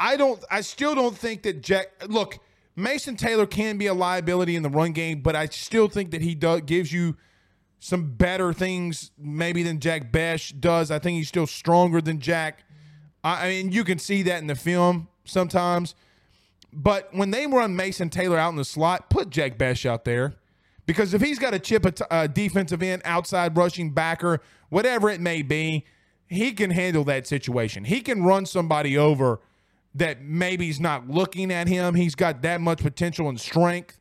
I don't. I still don't think that Jack. Look, Mason Taylor can be a liability in the run game, but I still think that he does gives you some better things maybe than Jack Bech does. I think he's still stronger than Jack. I, I mean, you can see that in the film sometimes. But when they run Mason Taylor out in the slot, put Jack Bech out there. Because if he's got a chip a, t- a defensive end, outside rushing backer, whatever it may be, he can handle that situation. He can run somebody over that maybe he's not looking at him. He's got that much potential and strength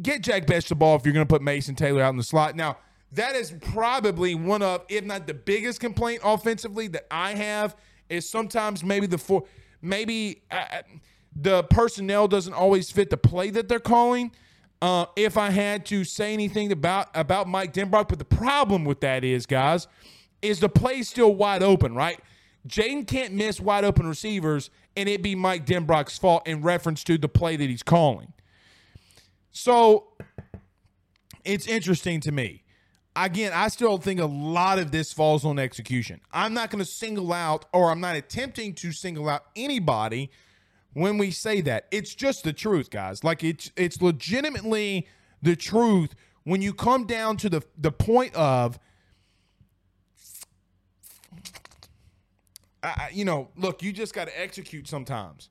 get Jack Bech the ball if you're going to put Mason Taylor out in the slot. Now, that is probably one of, if not the biggest complaint offensively that I have, is sometimes maybe the four, maybe uh, uh, the personnel doesn't always fit the play that they're calling. Uh, if I had to say anything about about Mike Denbrock, but the problem with that is, guys, is the play still wide open, right? Jayden can't miss wide open receivers, and it be Mike Denbrock's fault in reference to the play that he's calling. So it's interesting to me. Again, I still think a lot of this falls on execution. I'm not going to single out, or I'm not attempting to single out anybody when we say that. It's just the truth, guys. Like it's it's legitimately the truth when you come down to the the point of I, you know, look, you just got to execute sometimes.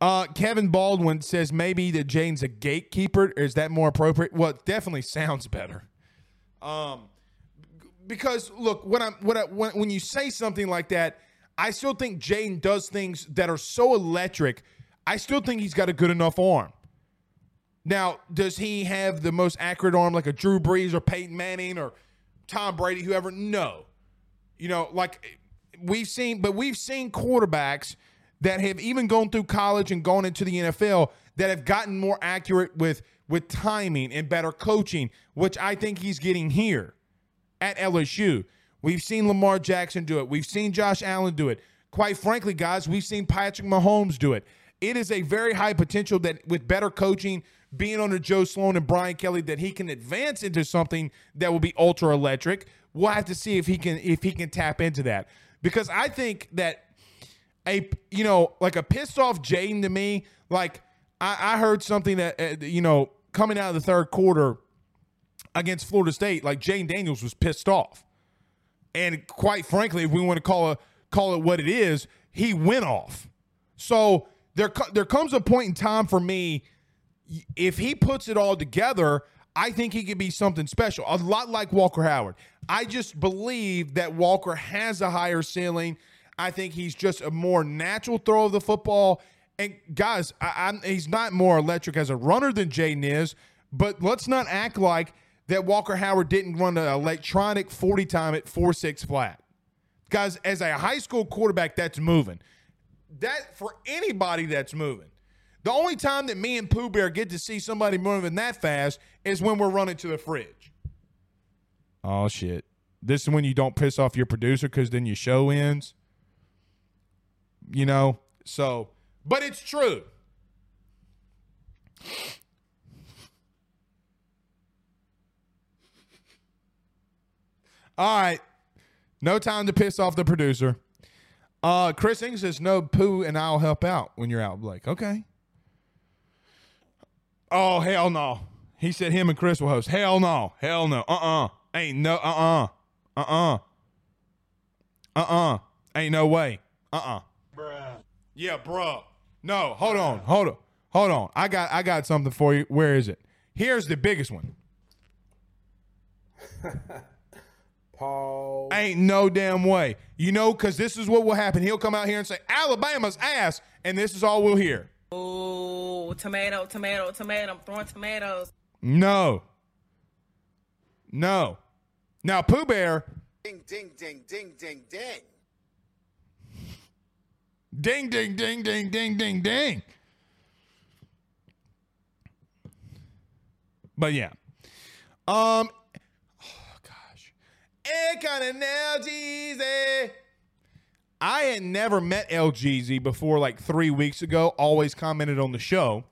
Uh, Kevin Baldwin says maybe that Jane's a gatekeeper. Is that more appropriate? Well, it definitely sounds better. Um, because look, when I'm when I, when, when you say something like that, I still think Jane does things that are so electric. I still think he's got a good enough arm. Now, does he have the most accurate arm like a Drew Brees or Peyton Manning or Tom Brady, whoever? No. You know, like we've seen, but we've seen quarterbacks – that have even gone through college and gone into the NFL that have gotten more accurate with with timing and better coaching, which I think he's getting here at LSU. We've seen Lamar Jackson do it. We've seen Josh Allen do it. Quite frankly, guys, we've seen Patrick Mahomes do it. it is a very high potential that with better coaching, being under Joe Sloan and Brian Kelly, that he can advance into something that will be ultra electric. We'll have to see if he can if he can tap into that. Because I think that a you know like a pissed off Jayden to me like I, I heard something that uh, you know coming out of the third quarter against Florida State like Jayden Daniels was pissed off. And quite frankly if we want to call it call it what it is he went off. So there there comes a point in time for me if he puts it all together I think he could be something special, a lot like Walker Howard. I just believe that Walker has a higher ceiling. I think he's just a more natural throw of the football. And guys, I, he's not more electric as a runner than Jayden is, but let's not act like that Walker Howard didn't run an electronic 40 time at 4 6 flat. Guys, as a high school quarterback, that's moving. That for anybody that's moving. The only time that me and Pooh Bear get to see somebody moving that fast is when we're running to the fridge. Oh shit. This is when you don't piss off your producer because then your show ends. You know? So, but it's true. All right. No time to piss off the producer. Uh, Chris Ing says, no Pooh and I'll help out when you're out, Blake. Okay. Oh, hell no. He said him and Chris will host. Hell no. Hell no. Uh-uh. Ain't no uh-uh. Uh-uh. Uh-uh. Ain't no way. Uh-uh. Bruh. Yeah, bruh. No, hold on. Hold on. Hold on. I got I got something for you. Where is it? Here's the biggest one. Paul. Ain't no damn way. You know, because this is what will happen. He'll come out here and say, Alabama's ass, and this is all we'll hear. Oh, tomato, tomato, tomato. I'm throwing tomatoes. No. No. Now, Pooh Bear. Ding, ding, ding, ding, ding, ding. Ding, ding, ding, ding, ding, ding, ding. But yeah. Um, oh gosh. It kind of LGZ. I had never met LGZ before like three weeks ago, always commented on the show.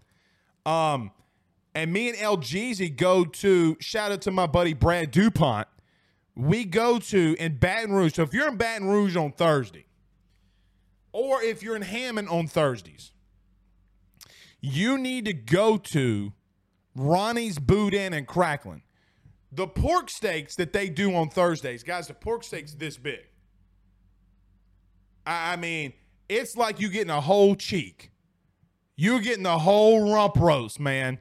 Um, and me and Jeezy go to shout out to my buddy Brad Dupont. We go to in Baton Rouge. So if you're in Baton Rouge on Thursday, or if you're in Hammond on Thursdays, you need to go to Ronnie's Boudin and Cracklin. The pork steaks that they do on Thursdays, guys, the pork steaks this big. I mean, it's like you getting a whole cheek. You're getting the whole rump roast, man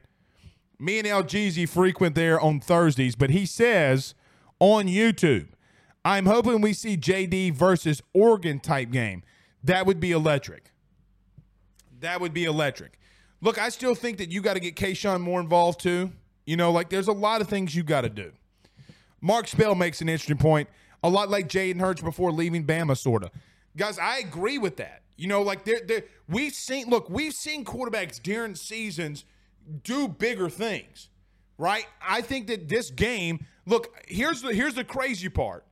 me and LGZ frequent there on Thursdays, but he says on YouTube, I'm hoping we see JD versus Oregon type game. That would be electric. That would be electric. Look, I still think that you got to get Kayshon more involved too. You know, like there's a lot of things you got to do. Mark Spell makes an interesting point, a lot like Jalen Hurts before leaving Bama, sort of. Guys, I agree with that. You know, like they're, they're, we've seen, look, we've seen quarterbacks during seasons – do bigger things, right? I think that this game, look, here's the here's the crazy part.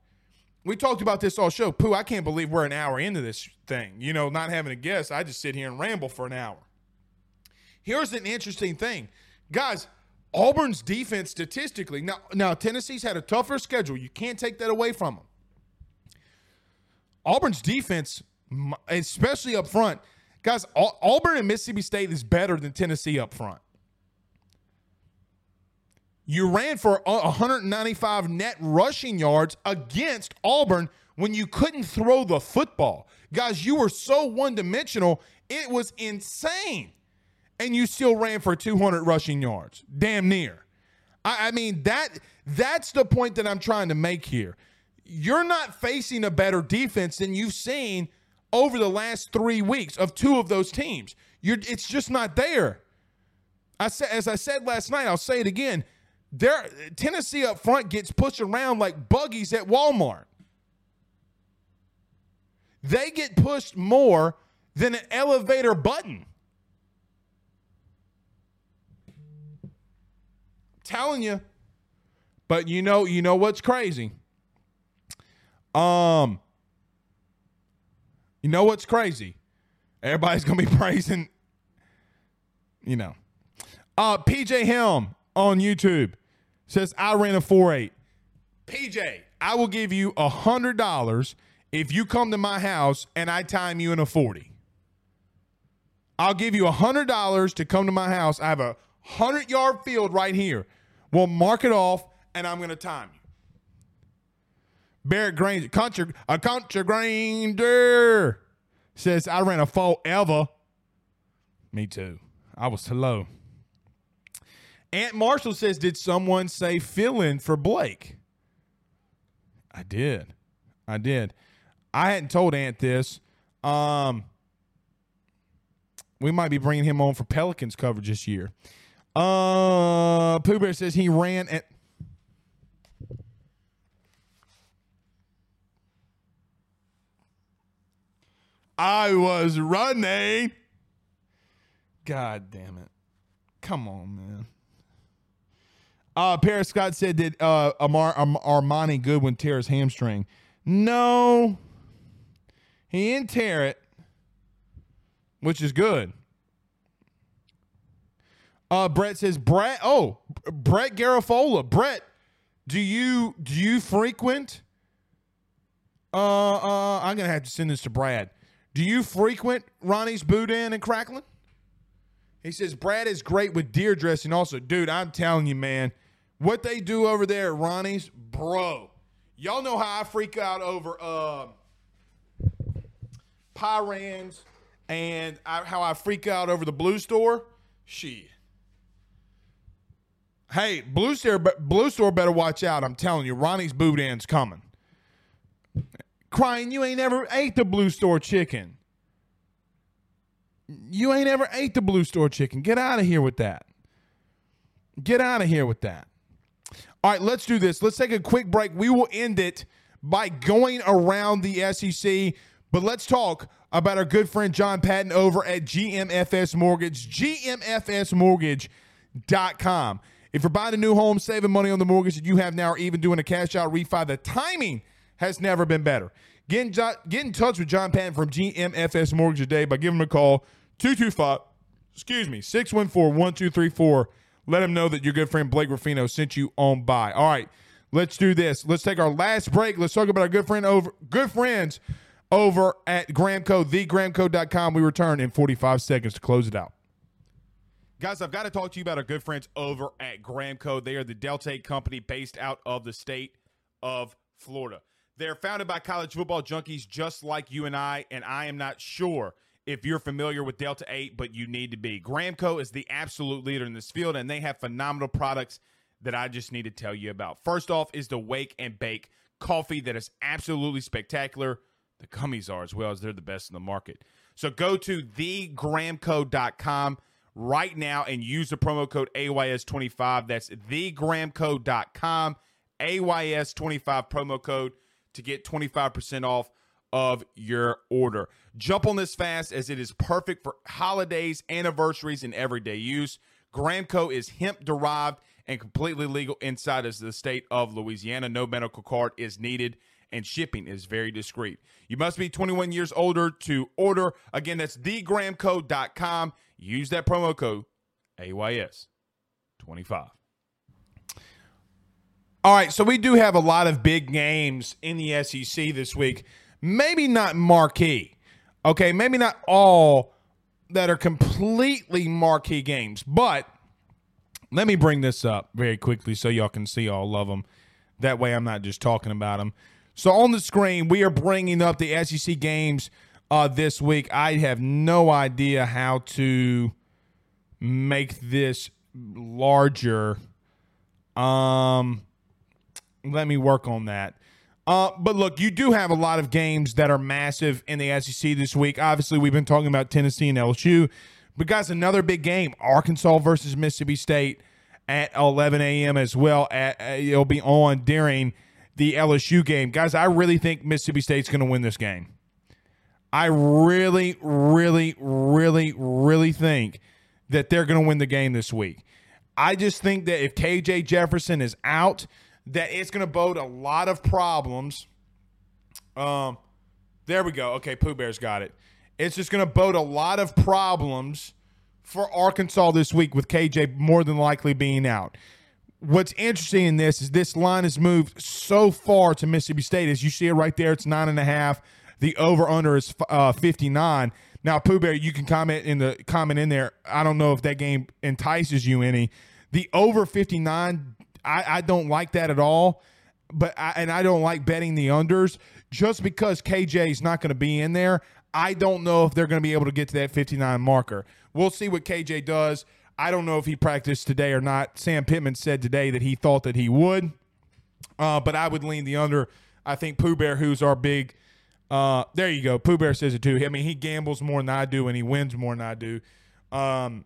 We talked about this all show. Pooh, I can't believe we're an hour into this thing. You know, not having a guest, I just sit here and ramble for an hour. Here's an interesting thing. Guys, Auburn's defense statistically, now now Tennessee's had a tougher schedule. You can't take that away from them. Auburn's defense, especially up front, guys, Auburn and Mississippi State is better than Tennessee up front. You ran for 195 net rushing yards against Auburn when you couldn't throw the football. Guys, you were so one dimensional, it was insane. And you still ran for 200 rushing yards, damn near. I, I mean, that that's the point that I'm trying to make here. You're not facing a better defense than you've seen over the last three weeks of two of those teams. You're, it's just not there. I said, as I said last night, I'll say it again there, Tennessee up front gets pushed around like buggies at Walmart. They get pushed more than an elevator button. Telling you. But you know, you know what's crazy? Um, you know what's crazy? Everybody's gonna be praising you know. Uh, PJ Helm on YouTube says I ran a four eight. PJ, I will give you a hundred dollars if you come to my house and I time you in a forty. I'll give you a hundred dollars to come to my house. I have a hundred yard field right here. We'll mark it off, and I'm to time you. Barrett Granger, country, a country Granger says I ran a four ever. Me too. I was too low. Aunt Marshall says, Did someone say fill in for Blake? I did. I did. I hadn't told Aunt this. Um, we might be bringing him on for Pelicans coverage this year. Uh, Pooh Bear says he ran at. I was running. God damn it. Come on, man. Uh, Paris Scott said that uh, Amar, Am- Armoni Goodwin tear his hamstring. No, he didn't tear it, which is good. Uh, Brett says Brett. Oh, Brett Garofola. Brett, do you do you frequent? Uh, uh, I'm gonna have to send this to Brad. Do you frequent Ronnie's Boudin and Cracklin? He says Brad is great with deer dressing. Also, dude, I'm telling you, man, what they do over there at Ronnie's, bro. Y'all know how I freak out over uh, Pyrans and I, how I freak out over the Blue Store. Shit. Hey, Blue Store, Blue Store better watch out. I'm telling you, Ronnie's Boudin's coming. Crying, you ain't ever ate the Blue Store chicken. You ain't ever ate the Blue Store chicken. Get out of here with that. Get out of here with that. All right, let's do this. Let's take a quick break. We will end it by going around the SEC, but let's talk about our good friend John Patton over at GMFS Mortgage, gmfsmortgage.com. If you're buying a new home, saving money on the mortgage that you have now, or even doing a cash out refi, the timing has never been better. Get in, get in touch with John Patton from GMFS Mortgage today by giving him a call, 225, excuse me, 614 1234. Let him know that your good friend Blake Ruffino sent you on by. All right, let's do this. Let's take our last break. Let's talk about our good friend over good friends over at Gramco, thegramco.com. We return in 45 seconds to close it out. Guys, I've got to talk to you about our good friends over at Gramco. They are the Delta company based out of the state of Florida. They're founded by college football junkies just like you and I, and I am not sure if you're familiar with Delta 8, but you need to be. Gramco is the absolute leader in this field, and they have phenomenal products that I just need to tell you about. First off is the Wake and Bake coffee that is absolutely spectacular. The gummies are as well as they're the best in the market. So go to thegramco.com right now and use the promo code AYS25. That's thegramco.com, AYS25 promo code to get 25% off of your order. Jump on this fast as it is perfect for holidays, anniversaries, and everyday use. Gramco is hemp derived and completely legal inside of the state of Louisiana. No medical card is needed and shipping is very discreet. You must be 21 years older to order. Again, that's thegramco.com. Use that promo code AYS25. All right, so we do have a lot of big games in the SEC this week. Maybe not marquee. Okay, maybe not all that are completely marquee games, but let me bring this up very quickly so y'all can see all of them. That way I'm not just talking about them. So on the screen, we are bringing up the SEC games uh, this week. I have no idea how to make this larger. Um, let me work on that. Uh, but look, you do have a lot of games that are massive in the SEC this week. Obviously, we've been talking about Tennessee and LSU, but guys, another big game: Arkansas versus Mississippi State at 11 a.m. as well. At, uh, it'll be on during the LSU game, guys. I really think Mississippi State's going to win this game. I really, really, really, really think that they're going to win the game this week. I just think that if KJ Jefferson is out that it's going to bode a lot of problems. Um, there we go. Okay, Pooh Bear's got it. It's just going to bode a lot of problems for Arkansas this week with KJ more than likely being out. What's interesting in this is this line has moved so far to Mississippi State. As you see it right there, it's nine and a half. The over under is uh, 59. Now, Pooh Bear, you can comment in the comment in there. I don't know if that game entices you any. The over 59, I, I don't like that at all. But I, and I don't like betting the unders just because KJ is not going to be in there. I don't know if they're going to be able to get to that 59 marker. We'll see what KJ does. I don't know if he practiced today or not. Sam Pittman said today that he thought that he would, uh, but I would lean the under. I think Pooh Bear, who's our big, uh, there you go. Pooh Bear says it too. I mean, he gambles more than I do, and he wins more than I do, um,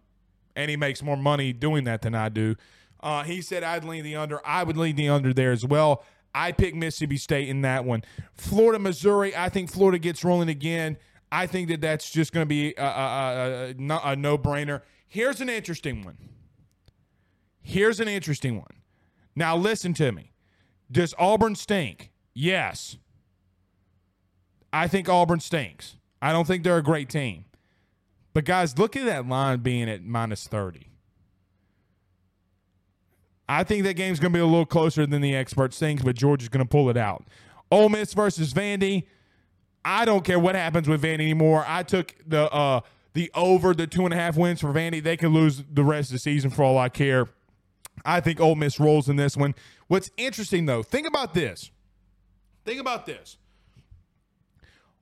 and he makes more money doing that than I do. Uh, he said I'd lean the under. I would lean the under there as well. I pick Mississippi State in that one. Florida, Missouri. I think Florida gets rolling again. I think that that's just going to be a, a, a, a no brainer. Here's an interesting one. Here's an interesting one. Now, listen to me. Does Auburn stink? Yes. I think Auburn stinks. I don't think they're a great team. But, guys, look at that line being at minus 30. I think that game's going to be a little closer than the experts think, but Georgia's going to pull it out. Ole Miss versus Vandy. I don't care what happens with Vandy anymore. I took the uh, the over the two and a half wins for Vandy. They can lose the rest of the season for all I care. I think Ole Miss rolls in this one. What's interesting though, think about this. Think about this.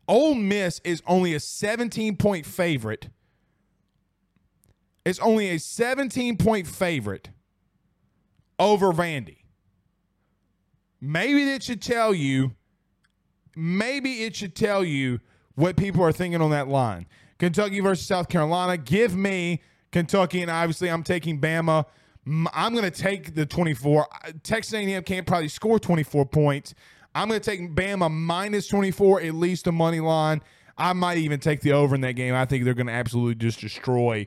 Ole Miss is only a 17 point favorite. It's only a 17 point favorite over Vandy. Maybe that should tell you, maybe it should tell you what people are thinking on that line. Kentucky versus South Carolina. Give me Kentucky, and obviously I'm taking Bama. I'm going to take the 24. Texas A&M can't probably score 24 points. I'm going to take Bama minus 24, at least the money line. I might even take the over in that game. I think they're going to absolutely just destroy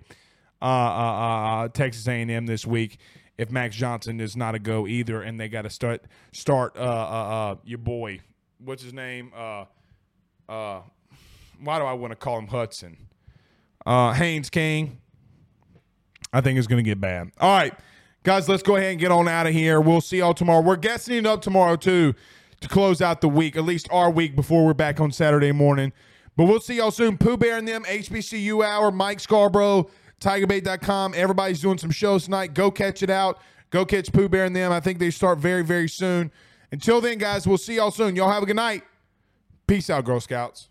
uh, uh, uh, Texas A&M this week if Max Johnson is not a go either, and they got to start start uh, uh, uh, your boy. What's his name? Uh, uh, why do I want to call him Hudson? Uh, Haynes King. I think it's going to get bad. All right, guys, let's go ahead and get on out of here. We'll see y'all tomorrow. We're guessing it up tomorrow too to close out the week, at least our week before we're back on Saturday morning. But we'll see y'all soon. Pooh Bear and them, HBCU Hour, Mike Scarborough, TigerBait.com. Everybody's doing some shows tonight. Go catch it out. Go catch Pooh Bear and them. I think they start very, very soon. Until then, guys, we'll see y'all soon. Y'all have a good night. Peace out, Girl Scouts.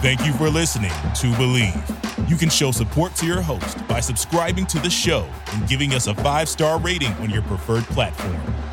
Thank you for listening to Bleav. You can show support to your host by subscribing to the show and giving us a five star rating on your preferred platform.